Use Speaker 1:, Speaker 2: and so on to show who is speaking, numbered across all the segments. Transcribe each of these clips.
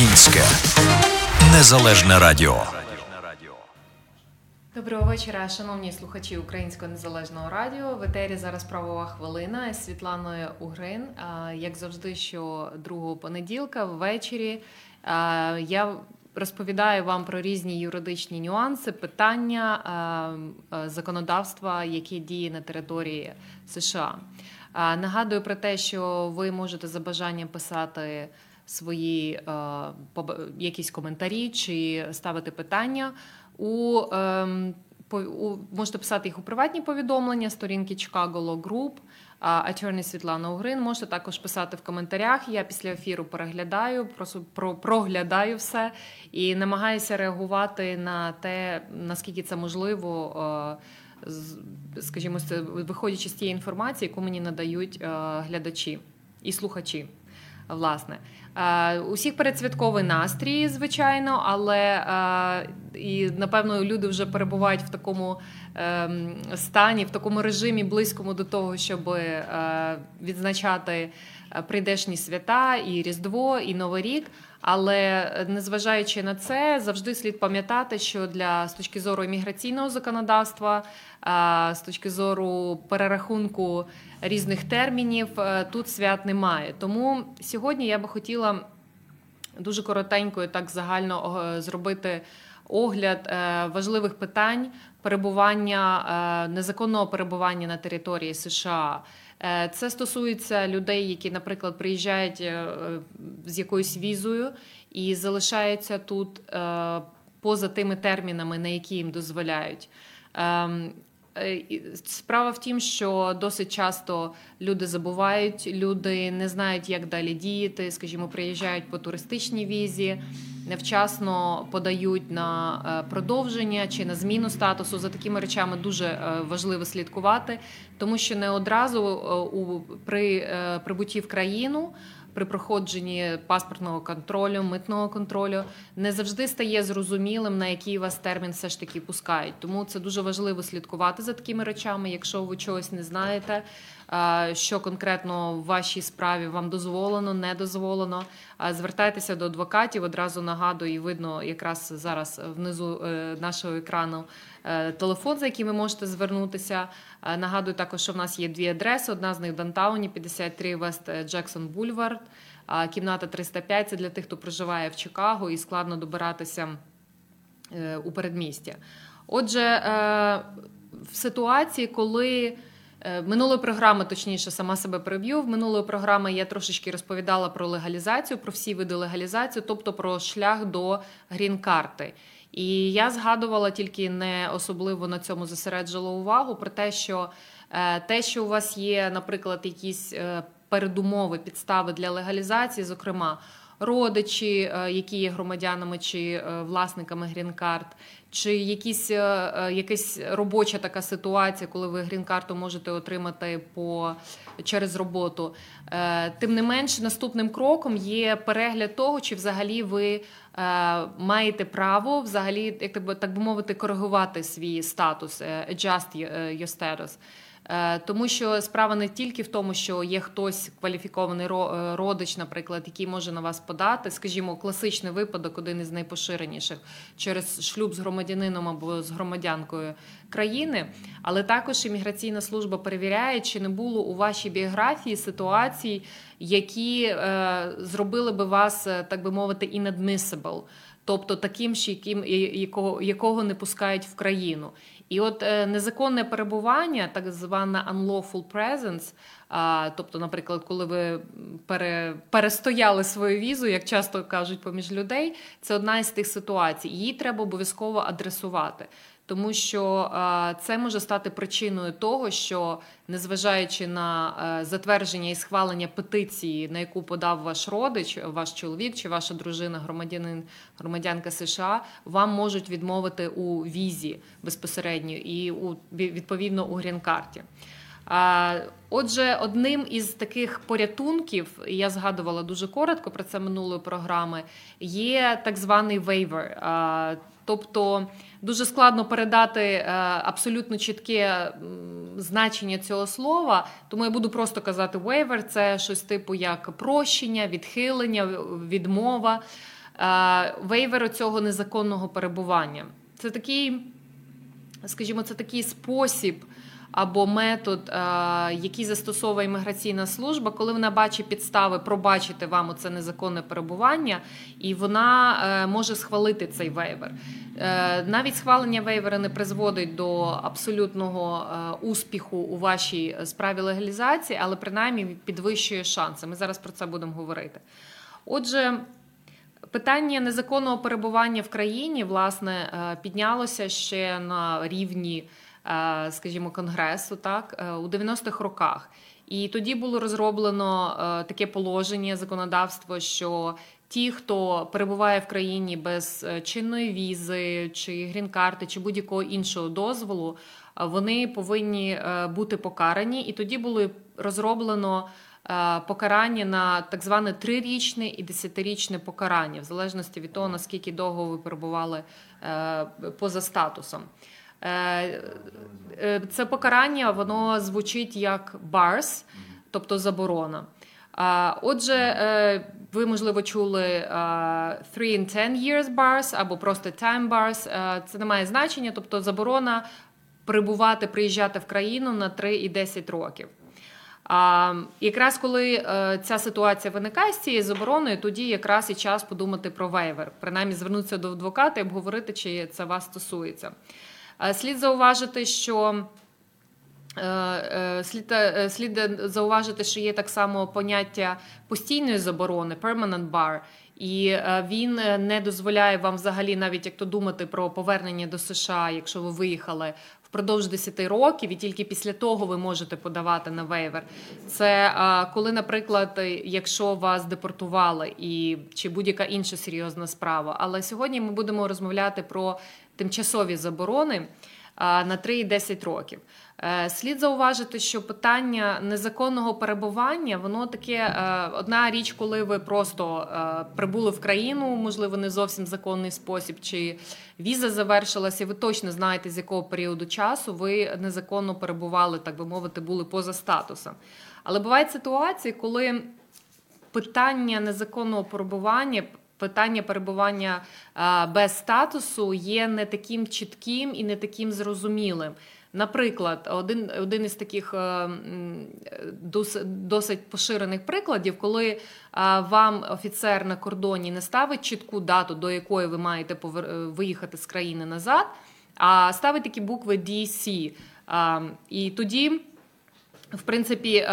Speaker 1: Українське незалежне радіо.
Speaker 2: Доброго вечора, шановні слухачі Українського незалежного радіо. В етері зараз правова хвилина з Світланою Угрин. Як завжди, що другого понеділка ввечері я розповідаю вам про різні юридичні нюанси, питання законодавства, які діє на території США. Нагадую про те, що ви можете за бажанням писати свої якісь коментарі чи ставити питання у ем, у, можете писати їх у приватні повідомлення, сторінки Chicago Law Group, Attorney Світлана Угрин. Можете також писати в коментарях. Я після ефіру переглядаю, просто про, проглядаю все і намагаюся реагувати на те, наскільки це можливо. Скажімо, виходячи з тієї інформації, яку мені надають глядачі і слухачі. Власне, усіх передсвятковий настрій, звичайно, але і напевно люди вже перебувають в такому ем, стані, в такому режимі близькому до того, щоб відзначати прийдешні свята і Різдво, і Новий рік. Але незважаючи на це, завжди слід пам'ятати, що для з точки зору імміграційного законодавства, з точки зору перерахунку різних термінів, е, тут свят немає. Тому сьогодні я би хотіла дуже коротенько і так загально зробити огляд е, важливих питань перебування е, незаконного перебування на території США. Е, це стосується людей, які, наприклад, приїжджають з якоюсь візою і залишаються тут поза тими термінами, на які їм дозволяють. Ем, справа в тім, що досить часто люди забувають, люди не знають, як далі діяти. Скажімо, приїжджають по туристичній візі невчасно подають на е, продовження чи на зміну статусу. За такими речами дуже е, важливо слідкувати, тому що не одразу е, у при прибутті в країну. При проходженні паспортного контролю, митного контролю не завжди стає зрозумілим, на який вас термін все ж таки пускають. Тому це дуже важливо слідкувати за такими речами. Якщо ви чогось не знаєте, що конкретно в вашій справі вам дозволено, не дозволено. Звертайтеся до адвокатів. Одразу нагадую, і видно якраз зараз внизу е, нашого екрану е, телефон, за яким ви можете звернутися. Нагадую також, що в нас є дві адреси. Одна з них в Дантауні, 53 Вест Джексон Бульвард. Кімната 305 це для тих, хто проживає в Чикаго і складно добиратися е, у передмістя. Отже, в ситуації, коли минулої програми, точніше, сама себе приб'ю. В минулої програми я трошечки розповідала про легалізацію, про всі види легалізації, тобто про шлях до грін-карти. І я згадувала тільки не особливо на цьому зосереджила увагу про те, що е, те, що у вас є, наприклад, якісь е, передумови, підстави для легалізації, зокрема родичі, е, які є громадянами чи е, власниками грін-карт, чи якісь, е, якась робоча така ситуація, коли ви грін-карту можете отримати по через роботу. Тим не менш, наступним кроком є перегляд того, чи взагалі ви маєте право взагалі, як так би мовити, коригувати свій статус, adjust your status. Е, тому що справа не тільки в тому, що є хтось кваліфікований е, родич, наприклад, який може на вас подати, скажімо, класичний випадок, один із найпоширеніших через шлюб з громадянином або з громадянкою країни, але також імміграційна служба перевіряє, чи не було у вашій біографії ситуацій, які е, зробили би вас, так би мовити, inadmissible, тобто таким, яким якого, якого не пускають в країну. І от е, незаконне перебування, так звана unlawful presence, тобто, наприклад, коли ви пере, перестояли свою візу, як часто кажуть поміж людей, це одна із тих ситуацій. Її треба обов'язково адресувати тому що це може стати причиною того, що незважаючи на е, затвердження і схвалення петиції, на яку подав ваш родич, ваш чоловік чи ваша дружина, громадянин, громадянка США, вам можуть відмовити у візі безпосередньо і у відповідно у грін-карті. Отже, одним із таких порятунків, і я згадувала дуже коротко про це минулої програми, є так званий вейвер. Тобто дуже складно передати е, абсолютно чітке значення цього слова, тому я буду просто казати waiver – це щось типу як прощення, відхилення, відмова. вейвер цього незаконного перебування. Це такий, скажімо, це такий спосіб або метод, е, який застосовує імміграційна служба, коли вона бачить підстави пробачити вам це незаконне перебування, і вона е, може схвалити цей вейвер. Е, навіть схвалення вейвера не призводить до абсолютного успіху у вашій справі легалізації, але принаймні підвищує шанси. Ми зараз про це будемо говорити. Отже. Питання незаконного перебування в країні власне піднялося ще на рівні скажімо, конгресу, так е, у 90-х роках. І тоді було розроблено е, таке положення законодавство, що ті, хто перебуває в країні без чинної візи, чи грін-карти, чи будь-якого іншого дозволу, вони повинні бути покарані. І тоді було розроблено покарання на так зване трирічне і десятирічне покарання, в залежності від того наскільки довго ви перебували поза статусом. Е, е, це покарання воно звучить як bars, тобто заборона. Отже, е, ви можливо чули 3 in 10 years bars або просто time bars. Це не має значення, тобто заборона прибувати, приїжджати в країну на 3 і 10 років. Якраз коли ця ситуація виникає з цією забороною, тоді якраз і час подумати про вейвер, принаймні звернутися до адвоката і обговорити, чи це вас стосується. Слід зауважити, що е, е, Слід е, слід зауважити, що є так само поняття постійної заборони permanent bar, і він не дозволяє вам взагалі, навіть як то думати про повернення до США, якщо ви виїхали впродовж 10 років, і тільки після того ви можете подавати на вейвер. Це коли, наприклад, якщо вас депортували і чи будь-яка інша серйозна справа. Але сьогодні ми будемо розмовляти про тимчасові заборони на 3 і 10 років. Е, слід зауважити, що питання незаконного перебування воно таке е, одна річ, коли ви просто е, прибули в країну, можливо, не зовсім законний спосіб, чи віза завершилася, ви точно знаєте, з якого періоду часу ви незаконно перебували, так би мовити, були поза статусом. Але бувають ситуації, коли питання незаконного перебування питання перебування без статусу є не таким чітким і не таким зрозумілим. Наприклад, один один із таких е, досить поширених прикладів, коли вам офіцер на кордоні не ставить чітку дату, до якої ви маєте е, виїхати з країни назад, а ставить такі букви DC. І тоді, в принципі,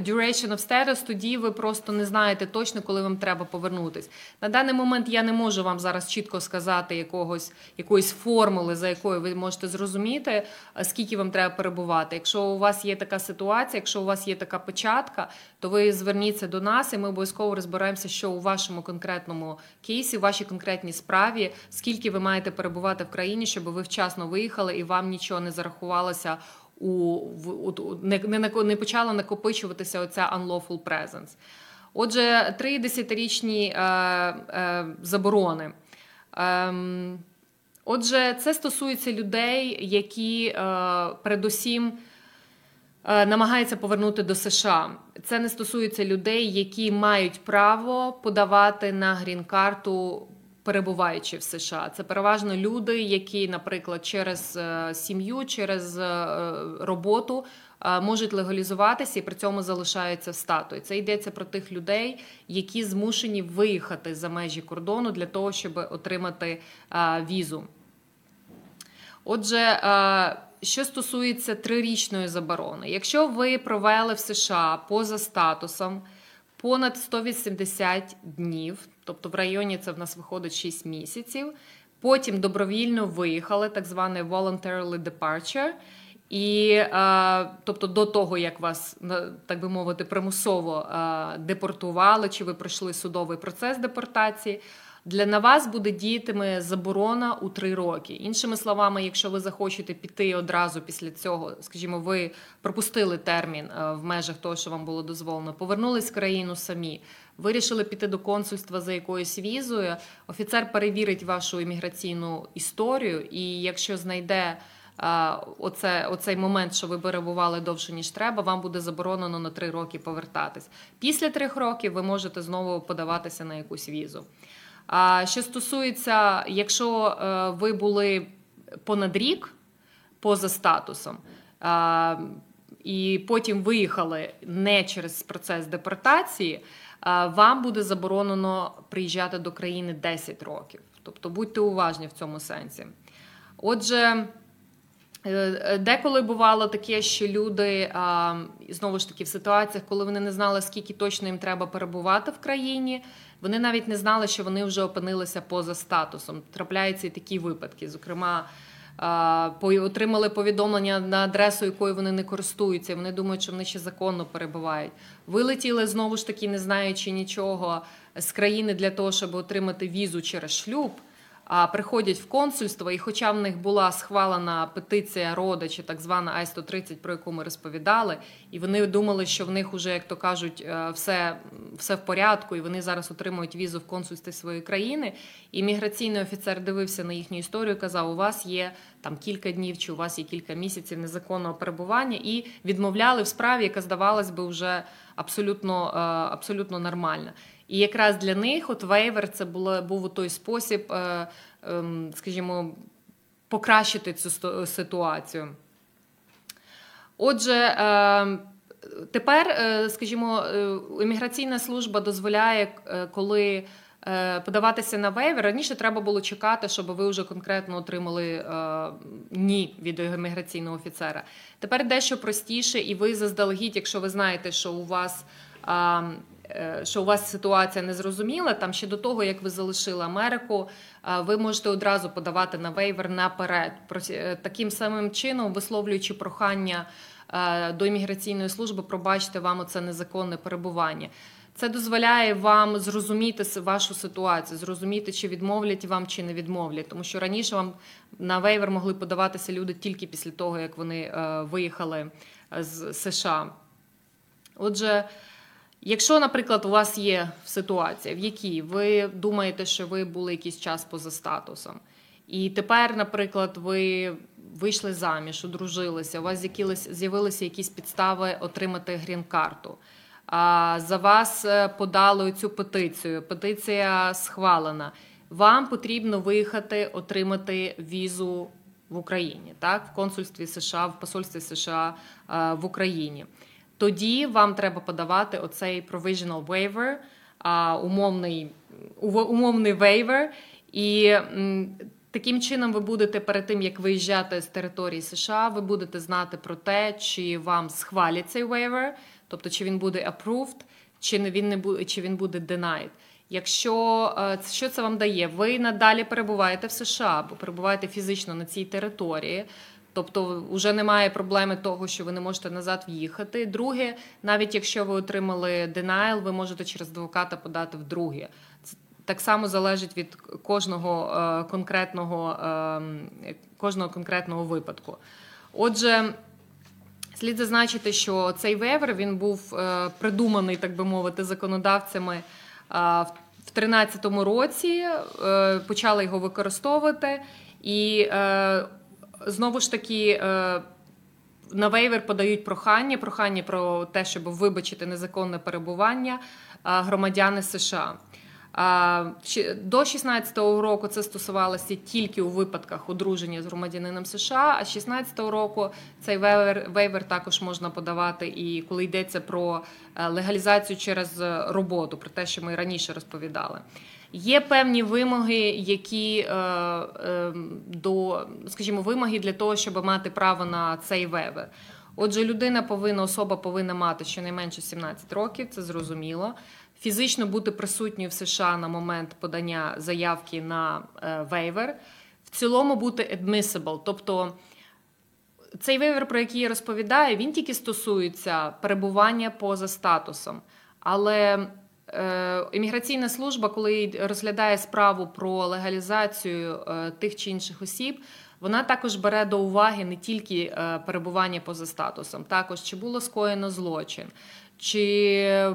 Speaker 2: duration of status, тоді ви просто не знаєте точно, коли вам треба повернутись. На даний момент я не можу вам зараз чітко сказати якогось якоїсь формули, за якою ви можете зрозуміти, скільки вам треба перебувати. Якщо у вас є така ситуація, якщо у вас є така початка, то ви зверніться до нас, і ми обов'язково розбираємося, що у вашому конкретному кейсі, у вашій конкретній справі, скільки ви маєте перебувати в країні, щоб ви вчасно виїхали і вам нічого не зарахувалося у, не, не, не почала накопичуватися оця unlawful presence. Отже, три десятирічні е, е, заборони. Е, Отже, це стосується людей, які е, передусім е, намагаються повернути до США. Це не стосується людей, які мають право подавати на грін-карту перебуваючи в США. Це переважно люди, які, наприклад, через е, сім'ю, через е, роботу е, можуть легалізуватися і при цьому залишаються в статуї. Це йдеться про тих людей, які змушені виїхати за межі кордону для того, щоб отримати візу. Отже, що стосується трирічної заборони, якщо ви провели в США поза статусом понад 180 днів, тобто в районі це в нас виходить 6 місяців. Потім добровільно виїхали, так званий voluntarily departure. І е, тобто до того, як вас так би мовити, примусово е, депортували, чи ви пройшли судовий процес депортації, для на вас буде діятиме заборона у три роки. Іншими словами, якщо ви захочете піти одразу після цього, скажімо, ви пропустили термін е, в межах того, що вам було дозволено, повернулись в країну самі, вирішили піти до консульства за якоюсь візою. Офіцер перевірить вашу імміграційну історію, і якщо знайде оце, оцей момент, що ви перебували довше ніж треба, вам буде заборонено на три роки повертатись. Після трьох років ви можете знову подаватися на якусь візу. А що стосується, якщо е, ви були понад рік поза статусом. І потім виїхали не через процес депортації, вам буде заборонено приїжджати до країни 10 років. Тобто будьте уважні в цьому сенсі. Отже, е, е, деколи бувало таке, що люди знову ж таки в ситуаціях, коли вони не знали, скільки точно їм треба перебувати в країні, вони навіть не знали, що вони вже опинилися поза статусом. Трапляються і такі випадки. Зокрема, отримали повідомлення на адресу, якою вони не користуються. Вони думають, що вони ще законно перебувають. Вилетіли знову ж таки, не знаючи нічого з країни для того, щоб отримати візу через шлюб приходять в консульство, і, хоча в них була схвалена петиція родичі, так звана Ай 130 про яку ми розповідали, і вони думали, що в них вже, як то кажуть, е, все все в порядку, і вони зараз отримують візу в консульстві своєї країни. І міграційний офіцер дивився на їхню історію, казав: у вас є там кілька днів, чи у вас є кілька місяців незаконного перебування, і відмовляли в справі, яка здавалась би вже абсолютно, е, абсолютно нормальна. І якраз для них от вейвер це було, був той спосіб, е, ем, скажімо, покращити цю ситуацію. Отже, ем, тепер, е, скажімо, е, імміграційна служба дозволяє, коли подаватися на вейвер, раніше треба було чекати, щоб ви вже конкретно отримали ні від імміграційного офіцера. Тепер дещо простіше, і ви заздалегідь, якщо ви знаєте, що у вас Е, що у вас ситуація незрозуміла, там ще до того, як ви залишили Америку, е, ви можете одразу подавати на вейвер наперед. Е, таким самим чином, висловлюючи прохання до імміграційної служби, пробачте вам оце незаконне перебування. Це дозволяє вам зрозуміти вашу ситуацію, зрозуміти, чи відмовлять вам, чи не відмовлять. Тому що раніше вам на вейвер могли подаватися люди тільки після того, як вони виїхали з США. Отже. Якщо, наприклад, у вас є ситуація, в якій ви думаєте, що ви були якийсь час поза статусом, і тепер, наприклад, ви вийшли заміж, одружилися, у вас з'явилися якісь підстави отримати грін-карту. За вас е, подали цю петицію. Петиція схвалена. Вам потрібно виїхати, отримати візу в Україні, так, в консульстві США, в посольстві США е, в Україні тоді вам треба подавати оцей provisional waiver, умовний умовний waiver, і таким чином ви будете перед тим, як виїжджати з території США, ви будете знати про те, чи вам схвалять цей waiver, тобто чи він буде approved, чи він не буде, чи він буде denied. Якщо е, що це вам дає, ви надалі перебуваєте в США, бо перебуваєте фізично на цій території. Тобто вже немає проблеми того, що ви не можете назад в'їхати. Друге, навіть якщо ви отримали denial, ви можете через адвоката подати вдруге. Це так само залежить від кожного е, конкретного е, кожного конкретного випадку. Отже, слід зазначити, що цей вевер він був е, придуманий, так би мовити, законодавцями в 2013 році. Почали його використовувати і знову ж таки. Е, на вейвер подають прохання, прохання про те, щоб вибачити незаконне перебування громадяни США. До 16-го року це стосувалося тільки у випадках одруження з громадянином США. А з 16-го року цей вейвер, вейвер також можна подавати і коли йдеться про е, легалізацію через роботу, про те, що ми раніше розповідали. Є певні вимоги, які е, е, до, скажімо, вимоги для того, щоб мати право на цей вевер. Отже, людина повинна, особа повинна мати щонайменше 17 років, це зрозуміло. Фізично бути присутньою в США на момент подання заявки на вейвер. В цілому бути admissible, тобто. Цей вейвер, про який я розповідаю, він тільки стосується перебування поза статусом. Але Е, імміграційна служба, коли розглядає справу про легалізацію е, тих чи інших осіб, вона також бере до уваги не тільки е, перебування поза статусом, також чи було скоєно злочин, чи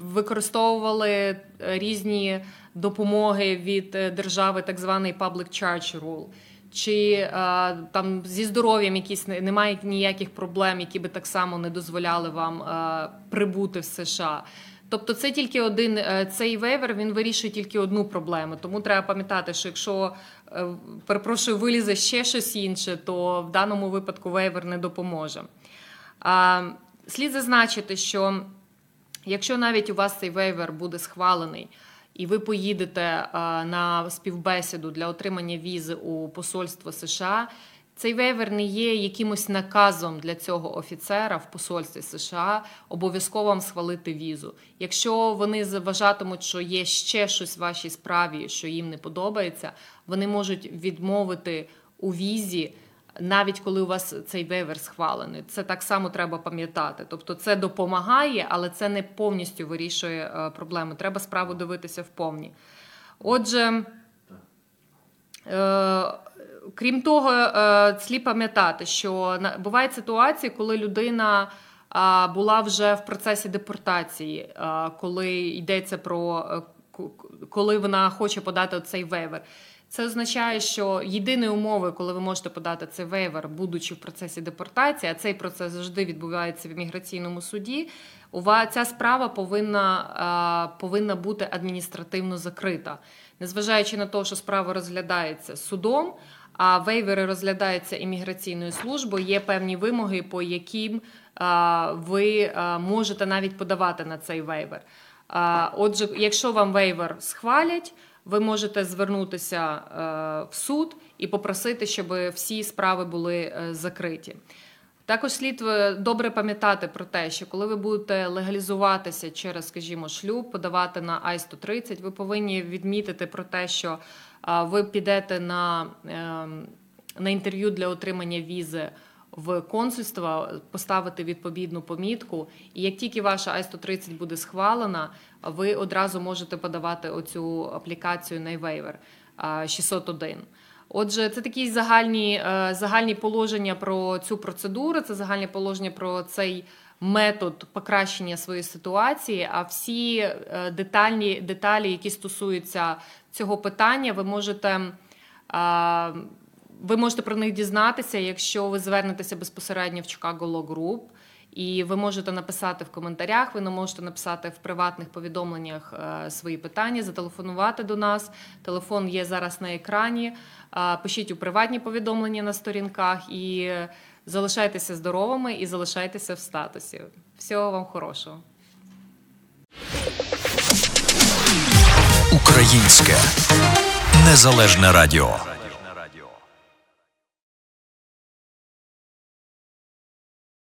Speaker 2: використовували різні допомоги від держави, так званий public charge rule, чи а, там зі здоров'ям якісь немає ніяких проблем, які би так само не дозволяли вам а, прибути в США. Тобто, це тільки один е, цей вейвер він вирішує тільки одну проблему. Тому треба пам'ятати, що якщо е, перепрошую, вилізе ще щось інше, то в даному випадку вейвер не допоможе. Слід зазначити, що якщо навіть у вас цей вейвер буде схвалений і ви поїдете на співбесіду для отримання візи у посольство США. Цей вейвер не є якимось наказом для цього офіцера в посольстві США обов'язково вам схвалити візу. Якщо вони вважатимуть, що є ще щось в вашій справі, що їм не подобається, вони можуть відмовити у візі навіть коли у вас цей вейвер схвалений. Це так само треба пам'ятати. Тобто це допомагає, але це не повністю вирішує е, проблему. Треба справу дивитися вповні. Отже, е, крім того, е, слід пам'ятати, що бувають ситуації, коли людина. Була вже в процесі депортації, коли йдеться про коли вона хоче подати цей вейвер. Це означає, що єдиною умовою, коли ви можете подати цей вейвер, будучи в процесі депортації, а цей процес завжди відбувається в імміграційному суді. ця справа повинна повинна бути адміністративно закрита, незважаючи на те, що справа розглядається судом, а вейвери розглядаються імміграційною службою. Є певні вимоги, по яким ви можете навіть подавати на цей вейвер. Отже, якщо вам вейвер схвалять ви можете звернутися е, в суд і попросити, щоб всі справи були е, закриті. Також слід е, добре пам'ятати про те, що коли ви будете легалізуватися через, скажімо, шлюб, подавати на Ай-130, ви повинні відмітити про те, що ви підете на, ем, на інтерв'ю для отримання візи в консульство, поставити відповідну помітку. І як тільки ваша Ай-130 буде схвалена, ви одразу можете подавати оцю аплікацію на вейвер 601. Отже, це такі загальні е, загальні положення про цю процедуру, це загальні положення про цей метод покращення своєї ситуації. А всі е, детальні деталі, які стосуються цього питання, ви можете. Ви можете про них дізнатися, якщо ви звернетеся безпосередньо в Chicago Law Group. І ви можете написати в коментарях, ви можете написати в приватних повідомленнях е, свої питання, зателефонувати до нас. Телефон є зараз на екрані. Пишіть у приватні повідомлення на сторінках і залишайтеся здоровими і залишайтеся в статусі. Всього вам хорошого.
Speaker 1: Українське незалежне радіо.